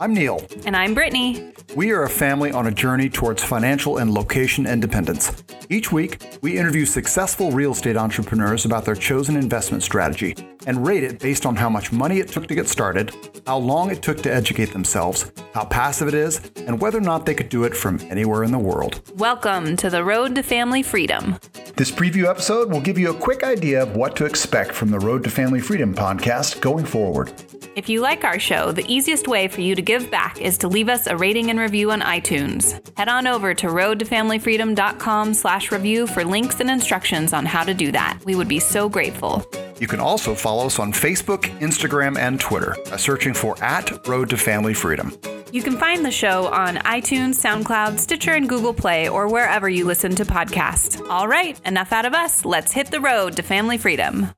I'm Neil. And I'm Brittany. We are a family on a journey towards financial and location independence. Each week, we interview successful real estate entrepreneurs about their chosen investment strategy and rate it based on how much money it took to get started, how long it took to educate themselves, how passive it is, and whether or not they could do it from anywhere in the world. Welcome to the Road to Family Freedom. This preview episode will give you a quick idea of what to expect from the Road to Family Freedom podcast going forward. If you like our show, the easiest way for you to give back is to leave us a rating and review on iTunes. Head on over to roadtofamilyfreedom.com slash review for links and instructions on how to do that. We would be so grateful. You can also follow us on Facebook, Instagram, and Twitter by searching for at Road to Family Freedom. You can find the show on iTunes, SoundCloud, Stitcher, and Google Play, or wherever you listen to podcasts. All right, enough out of us. Let's hit the road to family freedom.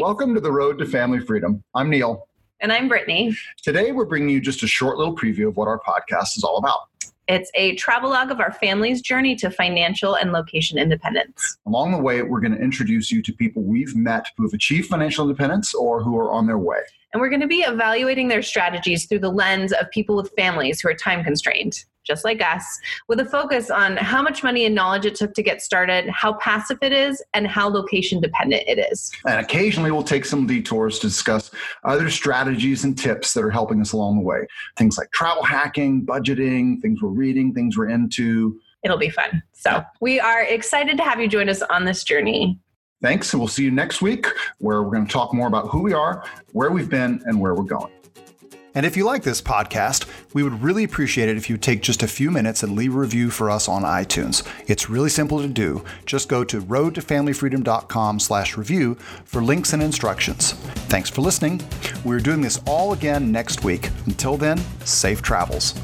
Welcome to the Road to Family Freedom. I'm Neil. And I'm Brittany. Today, we're bringing you just a short little preview of what our podcast is all about. It's a travelogue of our family's journey to financial and location independence. Along the way, we're going to introduce you to people we've met who have achieved financial independence or who are on their way. And we're going to be evaluating their strategies through the lens of people with families who are time constrained just like us, with a focus on how much money and knowledge it took to get started, how passive it is, and how location dependent it is. And occasionally we'll take some detours to discuss other strategies and tips that are helping us along the way. Things like travel hacking, budgeting, things we're reading, things we're into. It'll be fun. So we are excited to have you join us on this journey. Thanks. And we'll see you next week where we're going to talk more about who we are, where we've been, and where we're going. And if you like this podcast, we would really appreciate it if you take just a few minutes and leave a review for us on iTunes. It's really simple to do. Just go to roadtofamilyfreedom.com slash review for links and instructions. Thanks for listening. We're doing this all again next week. Until then, safe travels.